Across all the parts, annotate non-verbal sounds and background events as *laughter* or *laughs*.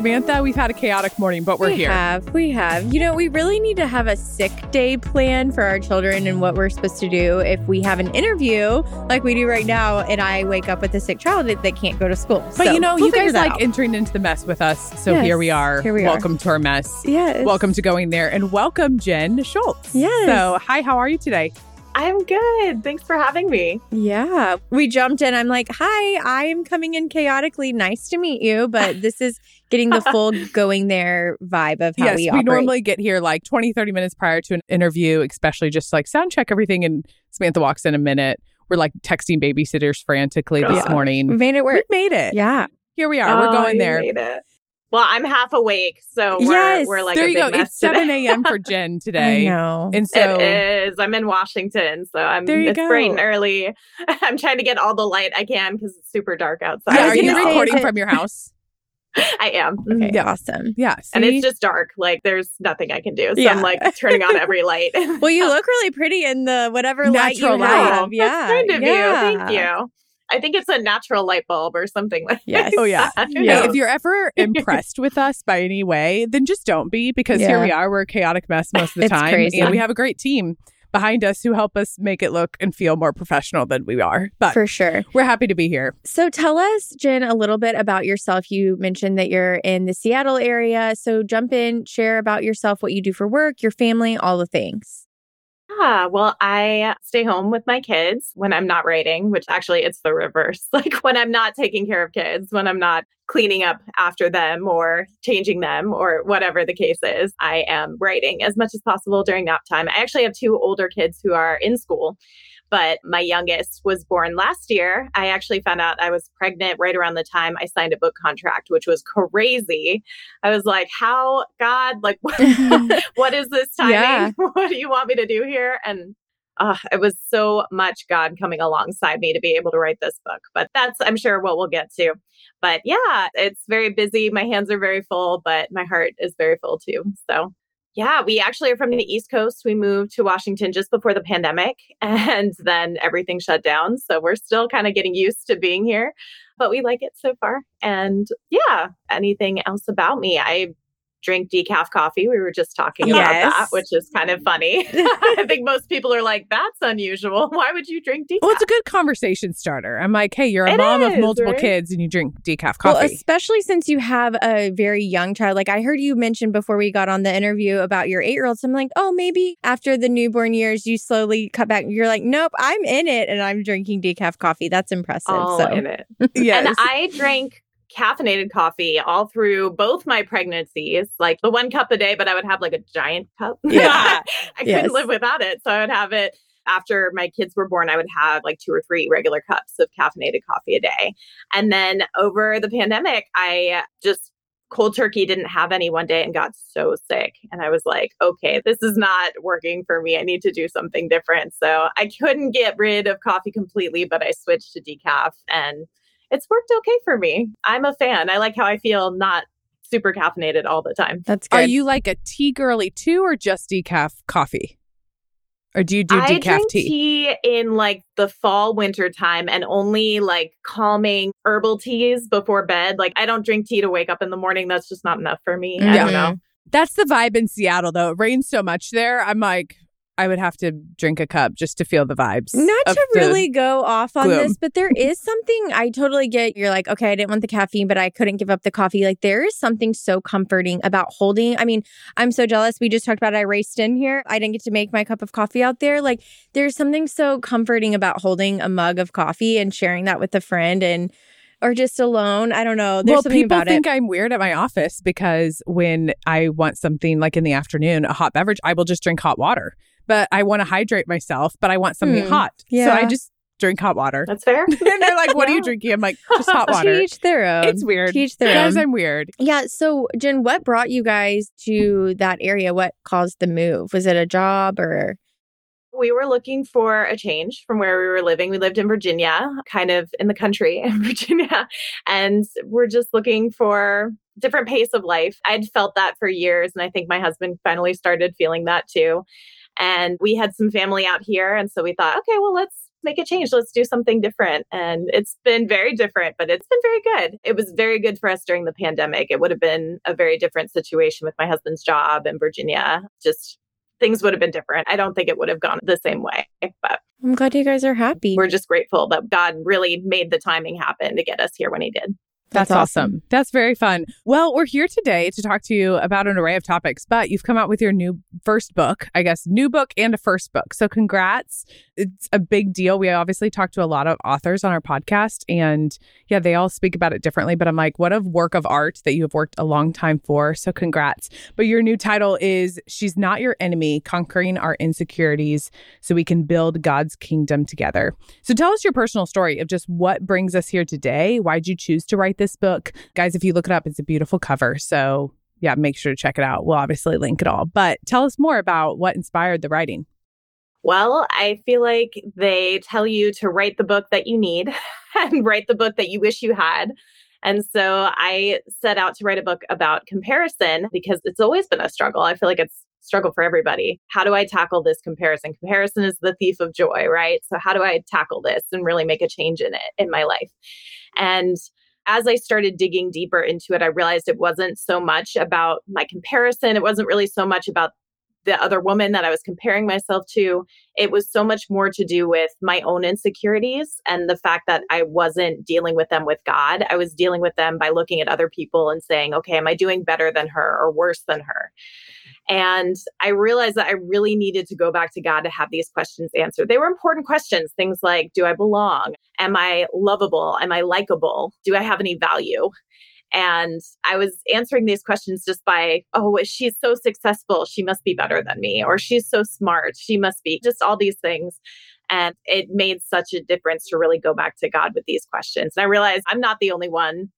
Samantha, we've had a chaotic morning, but we're we here. We have. We have. You know, we really need to have a sick day plan for our children and what we're supposed to do if we have an interview like we do right now and I wake up with a sick child that, that can't go to school. But So, you know, we'll you guys like out. entering into the mess with us. So Yes, here we are. here we are. welcome to our mess. Yes. Welcome to going there and welcome Jenn Schultz. Yes. So, hi, how are you today? I'm good. Thanks for having me. Yeah. We jumped in. I'm like, hi, I am coming in chaotically. Nice to meet you. But *laughs* this is getting the *laughs* full going there vibe of how yes, we we, normally get here like 20, 30 minutes prior to an interview, especially just like sound check everything. And Samantha walks in a minute. We're like texting babysitters frantically this Gosh. we morning. made it We made it. Yeah. Here we are. We're Oh, going there. made it. Well, I'm half awake, so we're, Yes, we're like there a you big go. mess It's 7 a.m. for *laughs* Jenn I today. know. And so, it is. I'm in Washington, so I'm. There you it's bright and early. *laughs* I'm trying to get all the light I can because it's super dark outside. yeah, are you gonna say, is recording from your house? *laughs* I am. Okay. Yeah. Awesome. Yeah. And it's just dark. Like there's nothing I can do. So Yeah. I'm like turning on every light. *laughs* Well, you *laughs* look really pretty in the whatever light you Natural light. have. Oh, Yeah. That's kind of yeah. you. Thank you. I think it's a natural light bulb or something like Yes. Oh, yeah. that. Hey, if you're ever impressed with us by any way, then just don't be because here we are. We're a chaotic mess most of the It's time. crazy. And we have a great team behind us who help us make it look and feel more professional than we are. But For sure. we're happy to be here. So tell us, Jenn, a little bit about yourself. You mentioned that you're in the Seattle area. So jump in, share about yourself, what you do for work, your family, all the things. Yeah, well, I stay home with my kids when I'm not writing, which actually it's the reverse. *laughs* Like when I'm not taking care of kids, when I'm not cleaning up after them or changing them or whatever the case is, I am writing as much as possible during nap time. I actually have two older kids who are in school, but my youngest was born last year. I actually found out I was pregnant right around the time I signed a book contract, which was crazy. I was like, how, God, like, *laughs* *laughs* what is this timing? Yeah. *laughs* what do you want me to do here? And uh, it was so much God coming alongside me to be able to write this book. But that's, I'm sure, what we'll get to. But yeah, it's very busy. My hands are very full, but my heart is very full too. So yeah, we actually are from the East Coast. We moved to Washington just before the pandemic *laughs* and then everything shut down. So we're still kind of getting used to being here, but we like it so far. And yeah, anything else about me? I drink decaf coffee. We were just talking about that, which is kind of funny. *laughs* I think most people are like, that's unusual. *laughs* Why would you drink decaf? Well, it's a good conversation starter. I'm like, hey, you're a It mom of multiple right? kids and you drink decaf Well, coffee. especially since you have a very young child. Like I heard you mention before we got on the interview about your eight year old. So I'm like, oh, maybe after the newborn years, you slowly cut back. You're like, nope, I'm in it and I'm drinking decaf coffee. That's impressive. all so in it. *laughs* yes. And I drank caffeinated coffee all through both my pregnancies, like the one cup a day, but I would have like a giant cup. *laughs* Yeah. I couldn't live without it. So I would have it after my kids were born, I would have like two or three regular cups of caffeinated coffee a day. And then over the pandemic, I just cold turkey didn't have any one day and got so sick. And I was like, okay, this is not working for me. I need to do something different. So I couldn't get rid of coffee completely, but I switched to decaf and it's worked okay for me. I'm a fan. I like how I feel not super caffeinated all the time. that's good. Are you like a tea girly too or just decaf coffee? Or do you do I decaf drink tea? tea in like the fall winter time and only like calming herbal teas before bed. Like I don't drink tea to wake up in the morning. That's just not enough for me. I mm, don't know. That's the vibe in Seattle though. It rains so much there. I'm like, I would have to drink a cup just to feel the vibes. Not to really go off on gloom. this, but there is something I totally get. You're like, okay, I didn't want the caffeine, but I couldn't give up the coffee. Like, there is something so comforting about holding. I mean, I'm so jealous. We just talked about it. I raced in here. I didn't get to make my cup of coffee out there. Like, there's something so comforting about holding a mug of coffee and sharing that with a friend and or just alone. I don't know. There's well, something people about think it. I'm weird at my office because when I want something like in the afternoon, a hot beverage, I will just drink hot water. But I want to hydrate myself, but I want something Hmm. hot. So Yeah. I just drink hot water. That's fair. *laughs* and they're like, "What are you *laughs* drinking?" I'm like, "Just hot *laughs* To water." each their own. It's weird. To each their Guys, own. I'm weird. Yeah. So, Jenn, what brought you guys to that area? What caused the move? Was it a job or? we were looking for a change from where we were living. We lived in Virginia, kind of in the country in Virginia, and we're just looking for different pace of life. I'd felt that for years and I think my husband finally started feeling that too. And we had some family out here and so we thought, okay, well let's make a change. Let's do something different. And it's been very different, but it's been very good. It was very good for us during the pandemic. It would have been a very different situation with my husband's job in Virginia. Just things would have been different. I don't think it would have gone the same way. But I'm glad you guys are happy. We're just grateful that God really made the timing happen to get us here when he did. That's, That's awesome. awesome. That's very fun. Well, we're here today to talk to you about an array of topics, but you've come out with your new first book, I guess, new book and a first book. So, congrats. It's a big deal. We obviously talk to a lot of authors on our podcast, and yeah, they all speak about it differently. But I'm like, what a work of art that you have worked a long time for. So, congrats. But your new title is She's Not Your Enemy Conquering Our Insecurities So We Can Build God's Kingdom Together. So, tell us your personal story of just what brings us here today. Why'd you choose to write this book. Guys, if you look it up, it's a beautiful cover. So, yeah, make sure to check it out. We'll obviously link it all. But tell us more about what inspired the writing. Well, I feel like they tell you to write the book that you need *laughs* and write the book that you wish you had. And so I set out to write a book about comparison because it's always been a struggle. I feel like it's struggle for everybody. How do I tackle this comparison? Comparison is the thief of joy, right? So how do I tackle this and really make a change in it in my life? And as I started digging deeper into it, I realized it wasn't so much about my comparison. It wasn't really so much about the other woman that I was comparing myself to. It was so much more to do with my own insecurities and the fact that I wasn't dealing with them with God. I was dealing with them by looking at other people and saying, okay, am I doing better than her or worse than her? And I realized that I really needed to go back to God to have these questions answered. They were important questions, things like Do I belong? Am I lovable? Am I likable? Do I have any value? And I was answering these questions just by, oh, she's so successful. She must be better than me. Or she's so smart. She must be just all these things. And it made such a difference to really go back to God with these questions. And I realized I'm not the only one.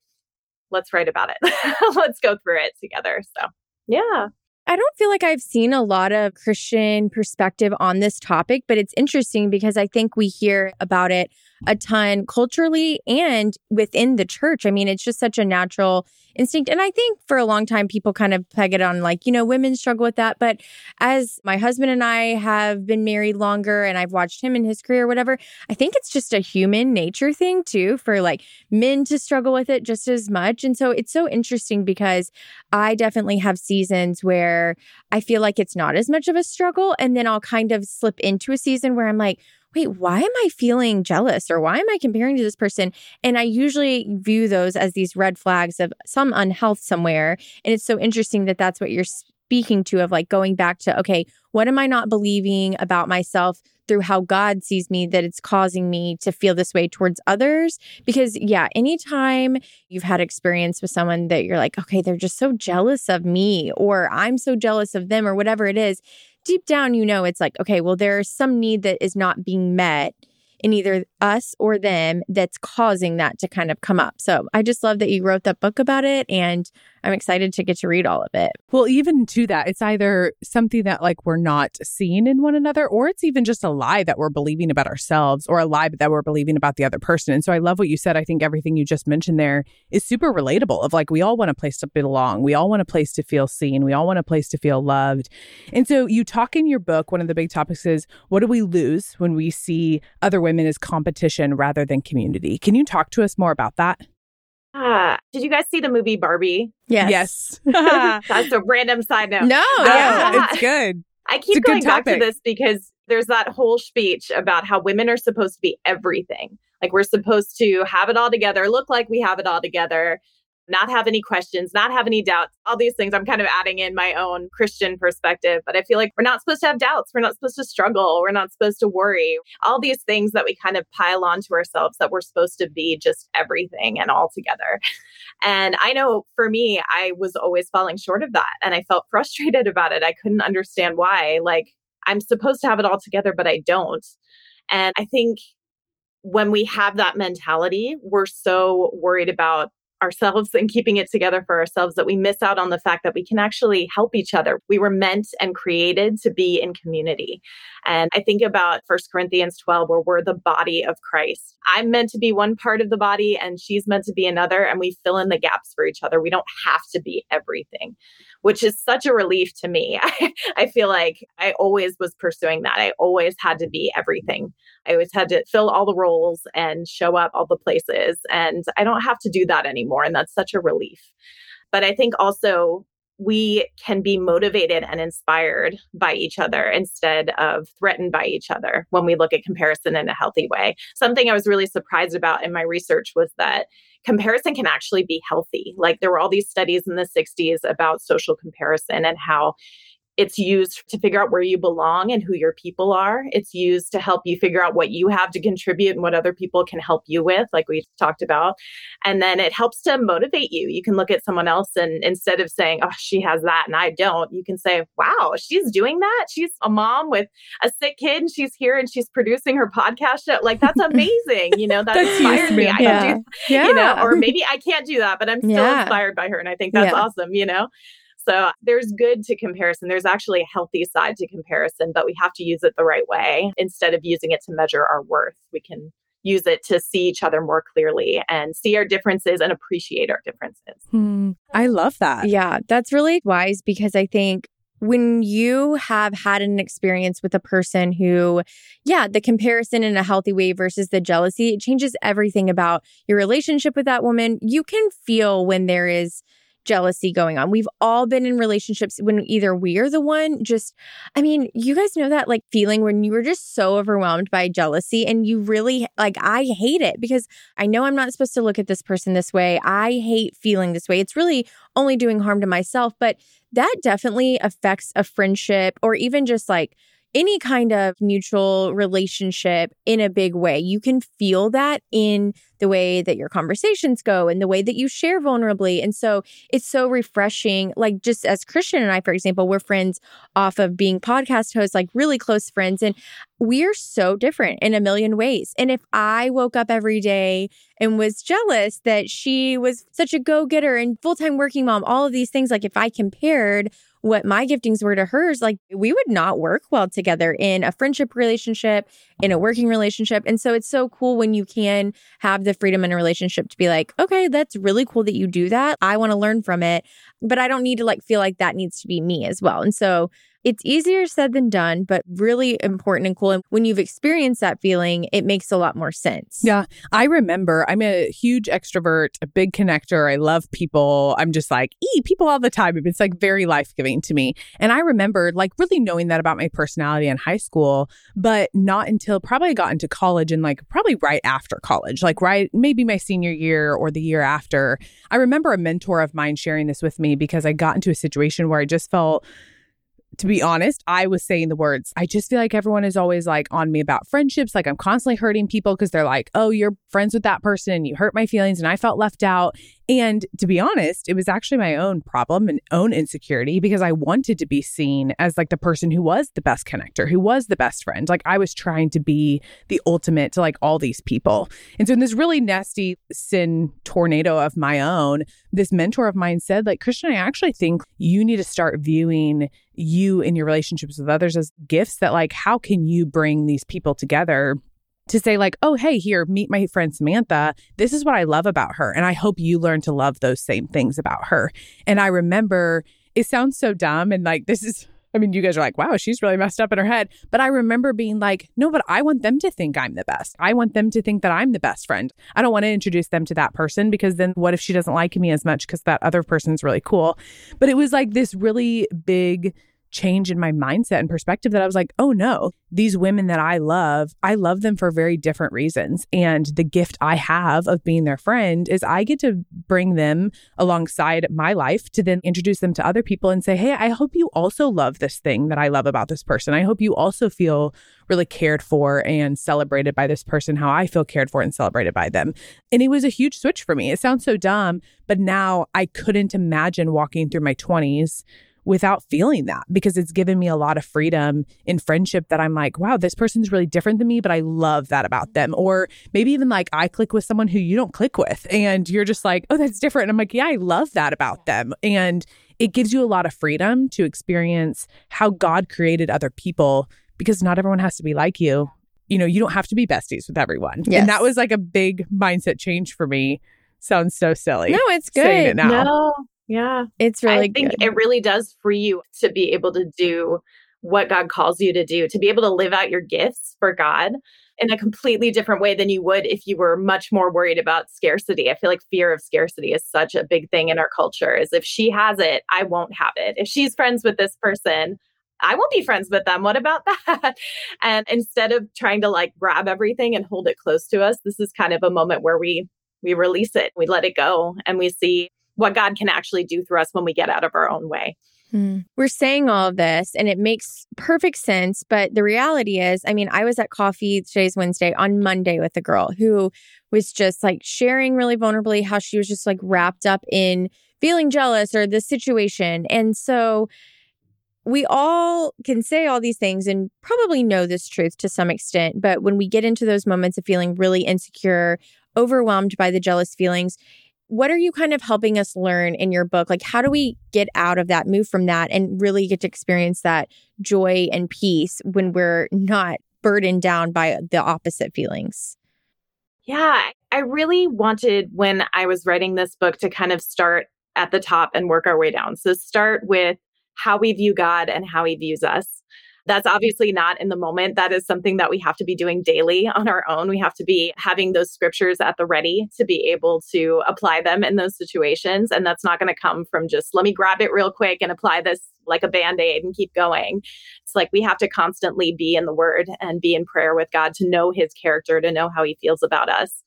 Let's write about it. *laughs* Let's go through it together. So, yeah. I don't feel like I've seen a lot of Christian perspective on this topic, but it's interesting because I think we hear about it a ton culturally and within the church. I mean, it's just such a natural instinct. And I think for a long time, people kind of peg it on like, you know, women struggle with that. But as my husband and I have been married longer and I've watched him in his career, whatever, I think it's just a human nature thing too for like men to struggle with it just as much. And so it's so interesting because I definitely have seasons where I feel like it's not as much of a struggle. And then I'll kind of slip into a season where I'm like, wait, why am I feeling jealous or why am I comparing to this person? And I usually view those as these red flags of some unhealth somewhere. And it's so interesting that that's what you're speaking to of like going back to, okay, what am I not believing about myself through how God sees me that it's causing me to feel this way towards others? Because, yeah, anytime you've had experience with someone that you're like, okay, they're just so jealous of me or I'm so jealous of them or whatever it is, deep down, you know, it's like, okay, well, there's some need that is not being met in either us or them that's causing that to kind of come up. So I just love that you wrote that book about it. And I'm excited to get to read all of it. Well, even to that, it's either something that like we're not seeing in one another, or it's even just a lie that we're believing about ourselves or a lie that we're believing about the other person. And so I love what you said. I think everything you just mentioned there is super relatable of like, we all want a place to belong. We all want a place to feel seen. We all want a place to feel loved. And so you talk in your book, one of the big topics is what do we lose when we see other women as competition rather than community? Can you talk to us more about that? Ah, did you guys see the movie Barbie? Yes. Yes. *laughs* *laughs* That's a random side note. No, yeah. *laughs* it's good. I keep going back to this because there's that whole speech about how women are supposed to be everything. Like we're supposed to have it all together, look like we have it all together, not have any questions, not have any doubts, all these things. I'm kind of adding in my own Christian perspective, but I feel like we're not supposed to have doubts. We're not supposed to struggle. We're not supposed to worry. All these things that we kind of pile onto ourselves that we're supposed to be just everything and all together. And I know for me, I was always falling short of that. And I felt frustrated about it. I couldn't understand why. Like, I'm supposed to have it all together, but I don't. And I think when we have that mentality, we're so worried about ourselves and keeping it together for ourselves that we miss out on the fact that we can actually help each other. We were meant and created to be in community. And I think about First Corinthians 12, where we're the body of Christ. I'm meant to be one part of the body, and she's meant to be another, and we fill in the gaps for each other. We don't have to be everything, which is such a relief to me. I, *laughs* I feel like I always was pursuing that. I always had to be everything. I always had to fill all the roles and show up all the places. And I don't have to do that anymore. And that's such a relief. But I think also we can be motivated and inspired by each other instead of threatened by each other when we look at comparison in a healthy way. Something I was really surprised about in my research was that comparison can actually be healthy. Like there were all these studies in the 60s about social comparison and how it's used to figure out where you belong and who your people are. It's used to help you figure out what you have to contribute and what other people can help you with, like we talked about. And then it helps to motivate you. You can look at someone else and instead of saying, oh, she has that and I don't, you can say, wow, she's doing that. She's a mom with a sick kid and she's here and she's producing her podcast show. Like, that's *laughs* amazing. You know, that inspires me. I yeah. can do, yeah. *laughs* you know, or maybe I can't do that, but I'm *laughs* still yeah. inspired by her. And I think that's awesome, you know? So there's good to comparison. There's actually a healthy side to comparison, but we have to use it the right way. Instead of using it to measure our worth, we can use it to see each other more clearly and see our differences and appreciate our differences. Hmm. I love that. Yeah, that's really wise because I think when you have had an experience with a person who, yeah, the comparison in a healthy way versus the jealousy, it changes everything about your relationship with that woman. You can feel when there is jealousy going on. We've all been in relationships when either we are the one just, I mean, you guys know that like feeling when you were just so overwhelmed by jealousy and you really like, I hate it because I know I'm not supposed to look at this person this way. I hate feeling this way. It's really only doing harm to myself, but that definitely affects a friendship or even just like, any kind of mutual relationship in a big way. You can feel that in the way that your conversations go and the way that you share vulnerably. And so it's so refreshing. Like, just as Christian and I, for example, we're friends off of being podcast hosts, like really close friends. And we're so different in a million ways. And if I woke up every day and was jealous that she was such a go getter and full time working mom, all of these things, like if I compared, what my giftings were to hers, like we would not work well together in a friendship relationship, in a working relationship. And so it's so cool when you can have the freedom in a relationship to be like, okay, that's really cool that you do that. I want to learn from it, but I don't need to like feel like that needs to be me as well. And so it's easier said than done, but really important and cool. And when you've experienced that feeling, it makes a lot more sense. Yeah. I remember I'm a huge extrovert, a big connector. I love people. I'm just like, ee, people all the time. It's like very life giving to me. And I remember like really knowing that about my personality in high school, but not until probably I got into college and like probably right after college, like right, maybe my senior year or the year after. I remember a mentor of mine sharing this with me because I got into a situation where I just felt to be honest, I was saying the words. I just feel like everyone is always like on me about friendships. Like I'm constantly hurting people because they're like, oh, you're friends with that person and you hurt my feelings and I felt left out. And to be honest, it was actually my own problem and own insecurity because I wanted to be seen as like the person who was the best connector, who was the best friend. Like I was trying to be the ultimate to like all these people. And so in this really nasty sin tornado of my own, this mentor of mine said, like, Christian, I actually think you need to start viewing you in your relationships with others as gifts that like how can you bring these people together to say like oh hey here meet my friend samantha this is what i love about her and i hope you learn to love those same things about her and i remember it sounds so dumb and like this is I mean, you guys are like, wow, she's really messed up in her head. But I remember being like, no, but I want them to think I'm the best. I want them to think that I'm the best friend. I don't want to introduce them to that person because then what if she doesn't like me as much because that other person's really cool? But it was like this really big change in my mindset and perspective that I was like, oh no, these women that I love, I love them for very different reasons. And the gift I have of being their friend is I get to bring them alongside my life to then introduce them to other people and say, hey, I hope you also love this thing that I love about this person. I hope you also feel really cared for and celebrated by this person, how I feel cared for and celebrated by them. And it was a huge switch for me. It sounds so dumb, but now I couldn't imagine walking through my 20s without feeling that because it's given me a lot of freedom in friendship that I'm like, wow, this person's really different than me, but I love that about them. Or maybe even like I click with someone who you don't click with and you're just like, oh, that's different. And I'm like, yeah, I love that about them. And it gives you a lot of freedom to experience how God created other people because not everyone has to be like you. You know, you don't have to be besties with everyone. Yes. And that was like a big mindset change for me. Sounds so silly. No, it's saying good. it now. No, yeah. It's really I think good. it really does free you to be able to do what God calls you to do, to be able to live out your gifts for God in a completely different way than you would if you were much more worried about scarcity. I feel like fear of scarcity is such a big thing in our culture. Is if she has it, I won't have it. If she's friends with this person, I won't be friends with them. What about *laughs* that? And instead of trying to like grab everything and hold it close to us, this is kind of a moment where we we release it, we let it go, and we see what God can actually do through us when we get out of our own way. Mm. We're saying all of this and it makes perfect sense. But the reality is, I mean, I was at coffee, today's Wednesday, on Monday with a girl who was just like sharing really vulnerably how she was just like wrapped up in feeling jealous or the situation. And so we all can say all these things and probably know this truth to some extent. But when we get into those moments of feeling really insecure, overwhelmed by the jealous feelings, what are you kind of helping us learn in your book? Like, how do we get out of that, move from that, and really get to experience that joy and peace when we're not burdened down by the opposite feelings? Yeah, I really wanted when I was writing this book to kind of start at the top and work our way down. So, start with how we view God and how he views us. That's obviously not in the moment. That is something that we have to be doing daily on our own. We have to be having those scriptures at the ready to be able to apply them in those situations. And that's not going to come from just let me grab it real quick and apply this like a band aid and keep going. It's like we have to constantly be in the word and be in prayer with God to know his character, to know how he feels about us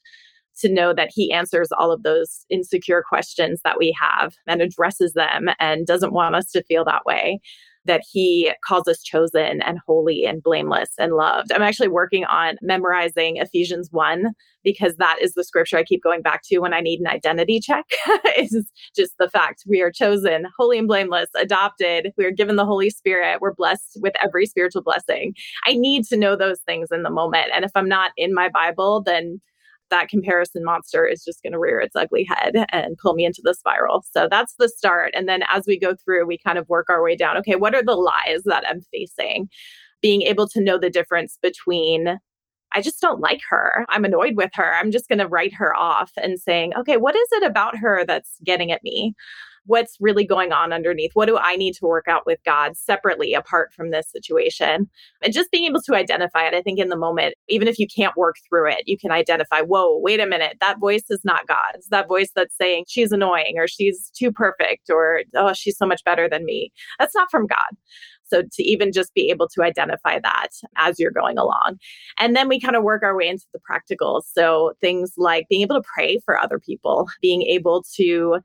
to know that he answers all of those insecure questions that we have and addresses them and doesn't want us to feel that way that he calls us chosen and holy and blameless and loved. I'm actually working on memorizing Ephesians 1 because that is the scripture I keep going back to when I need an identity check. *laughs* is just the fact we are chosen, holy and blameless, adopted, we are given the Holy Spirit, we're blessed with every spiritual blessing. I need to know those things in the moment. And if I'm not in my Bible, then that comparison monster is just going to rear its ugly head and pull me into the spiral. So that's the start. And then as we go through, we kind of work our way down. Okay, what are the lies that I'm facing? Being able to know the difference between I just don't like her. I'm annoyed with her. I'm just going to write her off and saying, okay, what is it about her that's getting at me? What's really going on underneath? What do I need to work out with God separately apart from this situation? And just being able to identify it, I think in the moment, even if you can't work through it, you can identify, whoa, wait a minute, that voice is not God's. That voice that's saying she's annoying or she's too perfect or, oh, she's so much better than me. That's not from God. So to even just be able to identify that as you're going along. And then we kind of work our way into the practical. So things like being able to pray for other people, being able to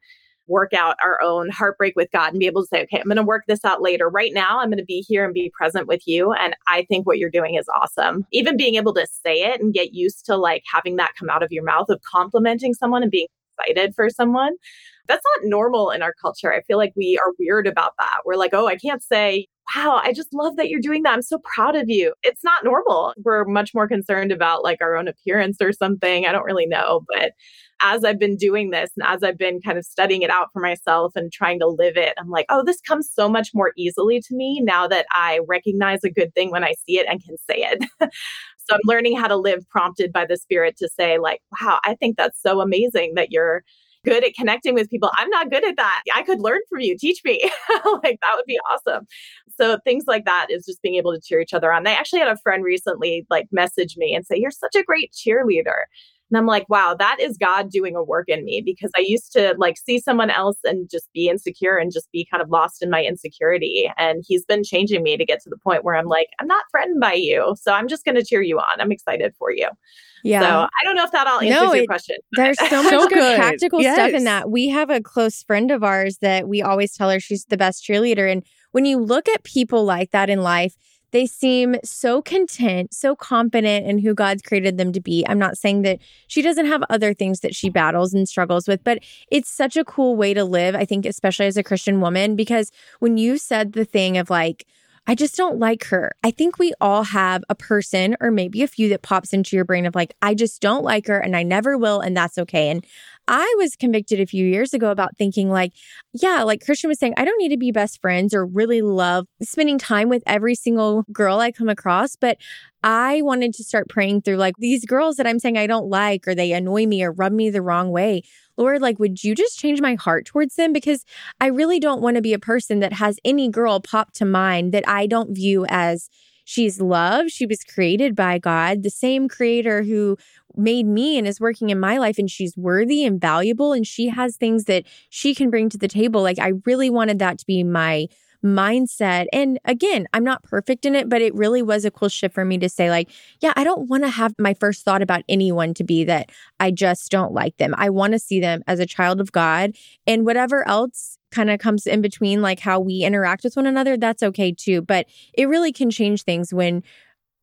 work out our own heartbreak with God and be able to say, okay, I'm going to work this out later. Right now, I'm going to be here and be present with you. And I think what you're doing is awesome. Even being able to say it and get used to like having that come out of your mouth of complimenting someone and being excited for someone. That's not normal in our culture. I feel like we are weird about that. We're like, oh, I can't say, wow, I just love that you're doing that. I'm so proud of you. It's not normal. We're much more concerned about like our own appearance or something. I don't really know. But as I've been doing this and as I've been kind of studying it out for myself and trying to live it, I'm like, oh, this comes so much more easily to me now that I recognize a good thing when I see it and can say it. *laughs* so I'm learning how to live prompted by the spirit to say, like, wow, I think that's so amazing that you're good at connecting with people. I'm not good at that. I could learn from you. Teach me. *laughs* like that would be awesome. So things like that is just being able to cheer each other on. I actually had a friend recently like message me and say, You're such a great cheerleader. And I'm like, wow, that is God doing a work in me because I used to like see someone else and just be insecure and just be kind of lost in my insecurity. And he's been changing me to get to the point where I'm like, I'm not threatened by you. So I'm just going to cheer you on. I'm excited for you. Yeah. So I don't know if that all answers No, your question. There's so *laughs* much So good, good. practical stuff in that. We have a close friend of ours that we always tell her she's the best cheerleader. And when you look at people like that in life, They seem so content, so confident in who God's created them to be. I'm not saying that she doesn't have other things that she battles and struggles with, but it's such a cool way to live, I think, especially as a Christian woman, because when you said the thing of like, I just don't like her. I think we all have a person or maybe a few that pops into your brain of like, I just don't like her and I never will. And that's okay. And I was convicted a few years ago about thinking like, yeah, like Christian was saying, I don't need to be best friends or really love spending time with every single girl I come across, but I wanted to start praying through like these girls that I'm saying I don't like or they annoy me or rub me the wrong way. Lord, like, would you just change my heart towards them? Because I really don't want to be a person that has any girl pop to mind that I don't view as she's loved. She was created by God, the same creator who made me and is working in my life and she's worthy and valuable and she has things that she can bring to the table. Like I really wanted that to be my mindset. And again, I'm not perfect in it, but it really was a cool shift for me to say, like, yeah, I don't want to have my first thought about anyone to be that I just don't like them. I want to see them as a child of God and whatever else kind of comes in between, like how we interact with one another, that's okay too. But it really can change things when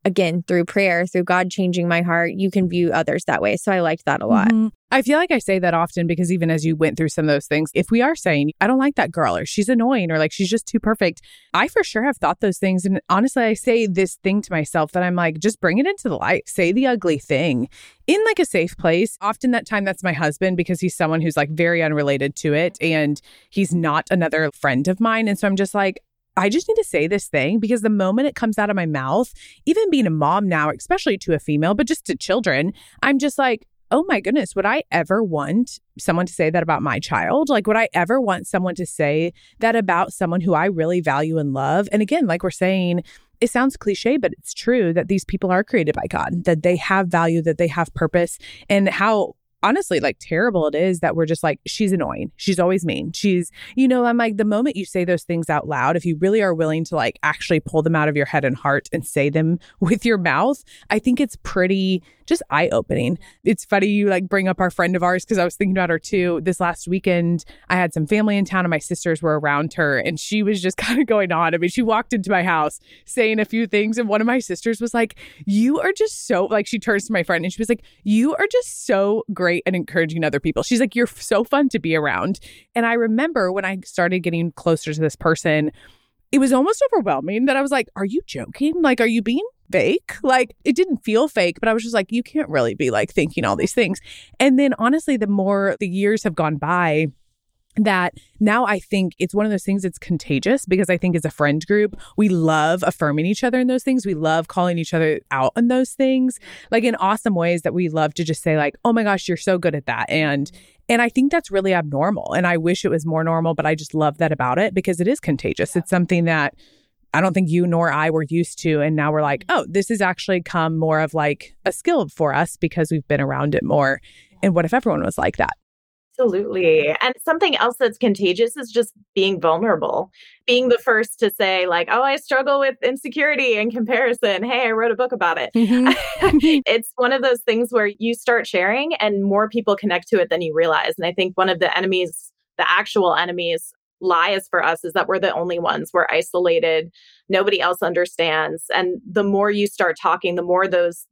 again through prayer through god changing my heart you can view others that way. So i liked that a lot. Mm-hmm. i feel like i say that often because even as you went through some of those things if we are saying i don't like that girl or she's annoying or like she's just too perfect i for sure have thought those things. And honestly i say this thing to myself that i'm like just bring it into the light. Say the ugly thing. In like a safe place often that time that's my husband because he's someone who's like very unrelated to it. And he's not another friend of mine. And so i'm just like I just need to say this thing because the moment it comes out of my mouth, even being a mom now, especially to a female, but just to children, I'm just like, oh my goodness, would I ever want someone to say that about my child? Like, would I ever want someone to say that about someone who I really value and love? And again, like we're saying, it sounds cliche, but it's true that these people are created by God, that they have value, that they have purpose, and how honestly like terrible it is that we're just like she's annoying she's always mean she's you know i'm like the moment you say those things out loud if you really are willing to like actually pull them out of your head and heart and say them *laughs* with your mouth i think it's pretty just eye opening. It's funny you like bring up our friend of ours because I was thinking about her too. This last weekend, I had some family in town and my sisters were around her and she was just *laughs* kind of going on. I mean, she walked into my house saying a few things and one of my sisters was like, You are just so like, she turns to my friend and she was like, You are just so great and encouraging other people. She's like, You're so fun to be around. And I remember when I started getting closer to this person, it was almost overwhelming that I was like, Are you joking? Like, are you being fake. Like it didn't feel fake, but I was just like, you can't really be like thinking all these things. And then honestly, the more the years have gone by, that now I think it's one of those things that's contagious because I think as a friend group, we love affirming each other in those things. We love calling each other out on those things, like in awesome ways that we love to just say, like, oh my gosh, you're so good at that. And and I think that's really abnormal. And I wish it was more normal, but I just love that about it because it is contagious. It's something that I don't think you nor I were used to. And now we're like, mm-hmm. oh, this has actually come more of like a skill for us because we've been around it more. And what if everyone was like that? Absolutely. And something else that's contagious is just being vulnerable, being the first to say, like, oh, I struggle with insecurity and comparison. Hey, I wrote a book about it. Mm-hmm. *laughs* it's one of those things where you start sharing and more people connect to it than you realize. And I think one of the enemies, the actual enemies lies for us is that we're the only ones we're isolated nobody else understands and the more you start talking the more those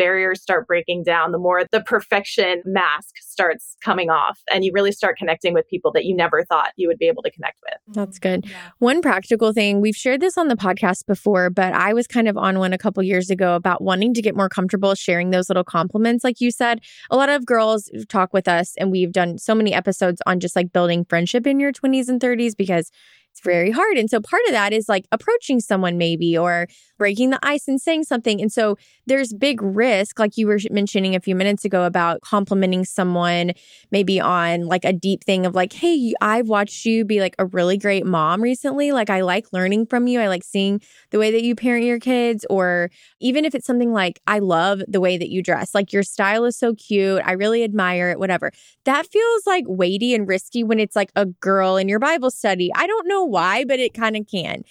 barriers start breaking down, the more the perfection mask starts coming off and you really start connecting with people that you never thought you would be able to connect with. That's good. Yeah. One practical thing, we've shared this on the podcast before, but I was kind of on one a couple years ago about wanting to get more comfortable sharing those little compliments like you said. A lot of girls talk with us and we've done so many episodes on just like building friendship in your 20s and 30s because it's very hard. And so part of that is like approaching someone maybe or breaking the ice and saying something. And so there's big risk, like you were mentioning a few minutes ago about complimenting someone maybe on like a deep thing of like, hey, I've watched you be like a really great mom recently. Like I like learning from you. I like seeing the way that you parent your kids. Or even if it's something like, I love the way that you dress, like your style is so cute. I really admire it, whatever. That feels like weighty and risky when it's like a girl in your Bible study. I don't know why, but it kind of can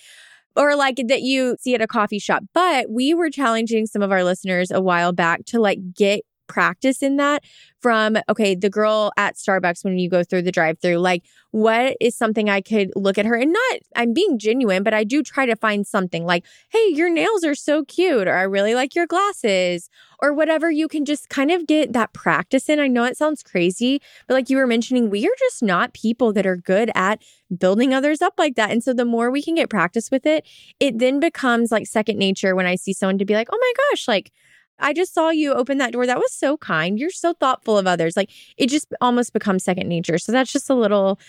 or like that you see at a coffee shop. But we were challenging some of our listeners a while back to like get practice in that from okay the girl at starbucks when you go through the drive through like what is something i could look at her and not i'm being genuine but i do try to find something like hey your nails are so cute or i really like your glasses or whatever you can just kind of get that practice in. I know it sounds crazy but like you were mentioning we are just not people that are good at building others up like that and so the more we can get practice with it it then becomes like second nature when i see someone to be like oh my gosh like I just saw you open that door. That was so kind. You're so thoughtful of others. Like it just almost becomes second nature. So that's just a little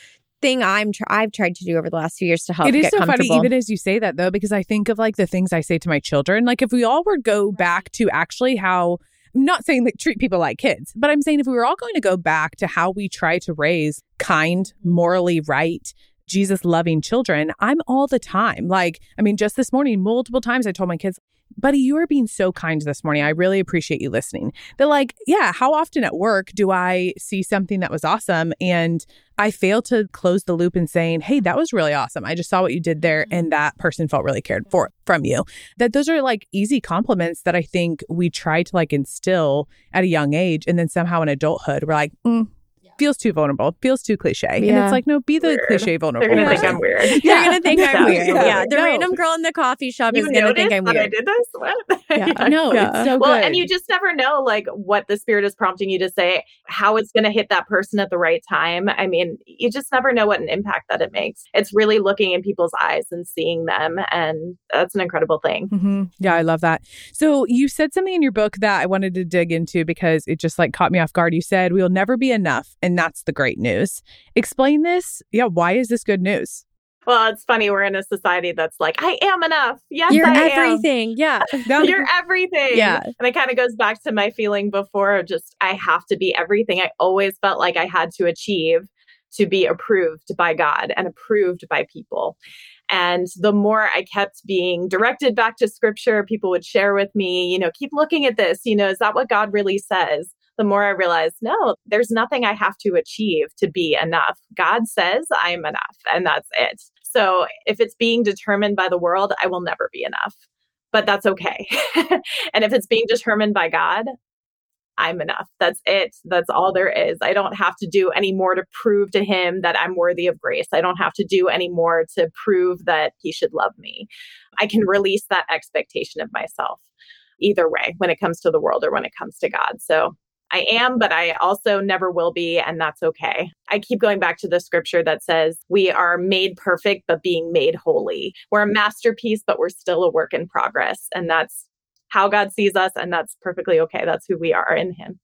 thing I'm tr- I've tried to do over the last few years to help. It is so funny, even as you say that though, because I think of like the things I say to my children. Like if we all were go back to actually how I'm not saying like treat people like kids, but I'm saying if we were all going to go back to how we try to raise kind, mm-hmm. morally right, Jesus loving children, I'm all the time. Like, I mean, just this morning, multiple times I told my kids, buddy, you are being so kind this morning. I really appreciate you listening. They're like, yeah, how often at work do I see something that was awesome and I fail to close the loop and saying, hey, that was really awesome. I just saw what you did there and that person felt really cared for from you. That those are like easy compliments that I think we try to like instill at a young age. And then somehow in adulthood, we're like, mm, feels too vulnerable, feels too cliche. Yeah. And it's like, no, be the weird. cliche vulnerable. They're going to think I'm weird. Yeah. They're going to think I'm weird. Yeah. yeah. The no. random girl in the coffee shop you is going to think I'm weird. I did this? What? *laughs* yeah. No, yeah. it's so well, good. and you just never know like what the spirit is prompting you to say, how it's going to hit that person at the right time. I mean, you just never know what an impact that it makes. It's really looking in people's eyes and seeing them. And that's an incredible thing. Mm-hmm. Yeah, I love that. So you said something in your book that I wanted to dig into because it just like caught me off guard. You said, we will never be enough. And that's the great news. Explain this. Yeah, why is this good news? Well, it's funny. We're in a society that's like, I am enough. Yes, You're I everything. Am. Yeah. *laughs* You're everything. Yeah. And it kind of goes back to my feeling before of just, I have to be everything. I always felt like I had to achieve to be approved by God and approved by people. And the more I kept being directed back to scripture, people would share with me, you know, keep looking at this. You know, is that what God really says? The more I realized, no, there's nothing I have to achieve to be enough. God says I'm enough, and that's it. So if it's being determined by the world, I will never be enough, but that's okay. *laughs* and if it's being determined by God, I'm enough. That's it. That's all there is. I don't have to do any more to prove to him that I'm worthy of grace. I don't have to do any more to prove that he should love me. I can release that expectation of myself either way when it comes to the world or when it comes to God. So I am, but I also never will be, and that's okay. I keep going back to the scripture that says we are made perfect, but being made holy. We're a masterpiece, but we're still a work in progress. And that's how God sees us, and that's perfectly okay. That's who we are in Him.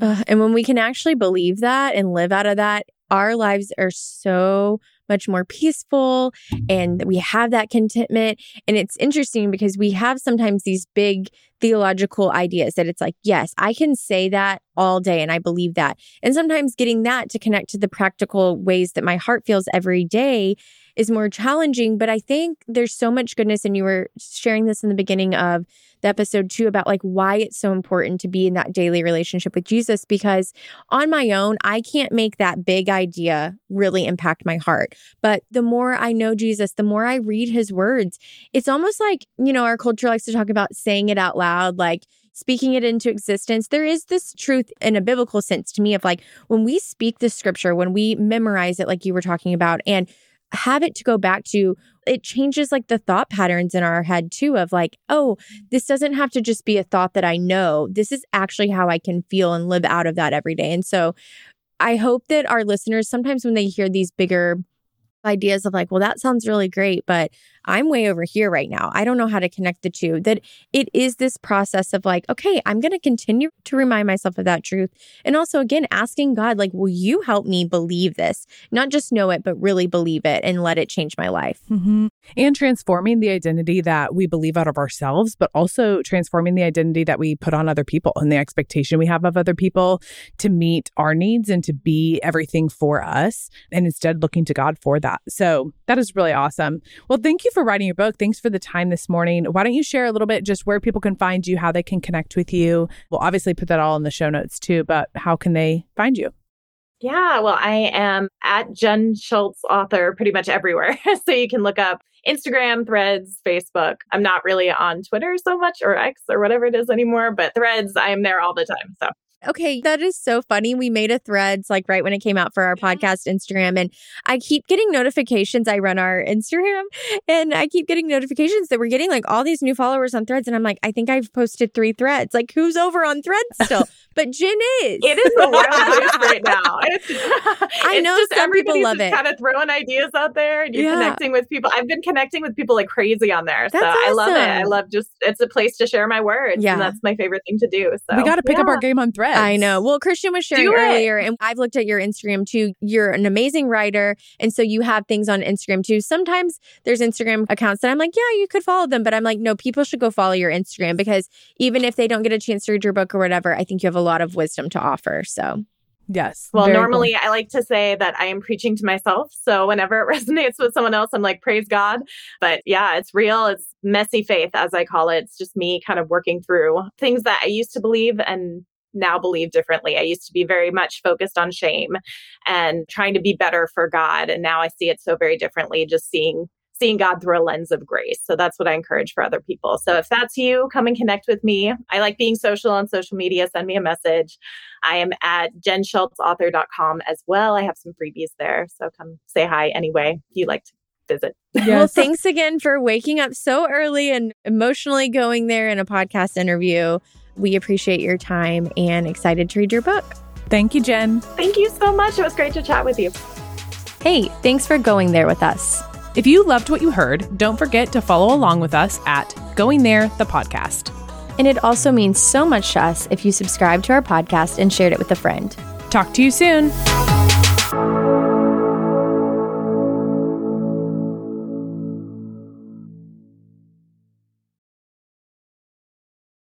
Uh, and when we can actually believe that and live out of that, our lives are so much more peaceful and we have that contentment. And it's interesting because we have sometimes these big theological ideas that it's like, yes, I can say that all day and I believe that. And sometimes getting that to connect to the practical ways that my heart feels every day is more challenging. But I think there's so much goodness. And you were sharing this in the beginning of the episode too about like why it's so important to be in that daily relationship with Jesus because on my own, I can't make that big idea really impact my heart. But the more I know Jesus, the more I read his words, it's almost like, you know, our culture likes to talk about saying it out loud, like, speaking it into existence. There is this truth in a biblical sense to me of like when we speak the scripture, when we memorize it, like you were talking about, and have it to go back to it changes like the thought patterns in our head too of like oh this doesn't have to just be a thought that i know. This is actually how i can feel and live out of that every day. And so i hope that our listeners sometimes when they hear these bigger ideas of like, well, that sounds really great, but I'm way over here right now. I don't know how to connect the two. That it is this process of like, okay, I'm going to continue to remind myself of that truth. And also, again, asking God, like, will you help me believe this? Not just know it, but really believe it and let it change my life. Mm-hmm. And transforming the identity that we believe out of ourselves, but also transforming the identity that we put on other people and the expectation we have of other people to meet our needs and to be everything for us. And instead looking to God for that that. So that is really awesome. Well, thank you for writing your book. Thanks for the time this morning. Why don't you share a little bit just where people can find you, how they can connect with you? We'll obviously put that all in the show notes too, but how can they find you? Yeah, well, I am at Jenn Schultz author pretty much everywhere. *laughs* so you can look up Instagram, Threads, Facebook. I'm not really on Twitter so much or X or whatever it is anymore, but Threads, I am there all the time. So Okay, that is so funny. We made a threads like right when it came out for our podcast Instagram and I keep getting notifications. I run our Instagram and I keep getting notifications that we're getting like all these new followers on threads and I'm like, I think I've posted 3 threads. Like who's over on threads *laughs* still? but Jenn is. It is a wild *laughs* place right now. It's, *laughs* I it's know just some people everybody's love just it. Kind of throwing ideas out there and you're Yeah. connecting with people. I've been connecting with people like crazy on there. so That's I love it. I love just it's a place to share my words. Yeah. And that's my favorite thing to do. So we got to pick up our game on threads. I know. Well, Christian was sharing Do it. earlier, and I've looked at your Instagram too. You're an amazing writer. And so you have things on Instagram too. Sometimes there's Instagram accounts that I'm like, yeah, you could follow them. But I'm like, no, people should go follow your Instagram because even if they don't get a chance to read your book or whatever, I think you have a lot of wisdom to offer. So, Yes. Well, Very cool. normally I like to say that I am preaching to myself. So whenever it *laughs* resonates with someone else, I'm like, praise God. But yeah, it's real. It's messy faith, as I call it. It's just me kind of working through things that I used to believe and now believe differently. I used to be very much focused on shame and trying to be better for God. And now I see it so very differently, just seeing seeing God through a lens of grace. So that's what I encourage for other people. So if that's you, come and connect with me. I like being social on social media. Send me a message. I am at jennschultzauthor.com as well. I have some freebies there. So come say hi anyway if you like to visit. well, thanks again for waking up so early and emotionally going there in a podcast interview. We appreciate your time and excited to read your book. Thank you, Jenn. Thank you so much. It was great to chat with you. Hey, thanks for going there with us. If you loved what you heard, don't forget to follow along with us at Going There, the podcast. And it also means so much to us if you subscribe to our podcast and shared it with a friend. Talk to you soon.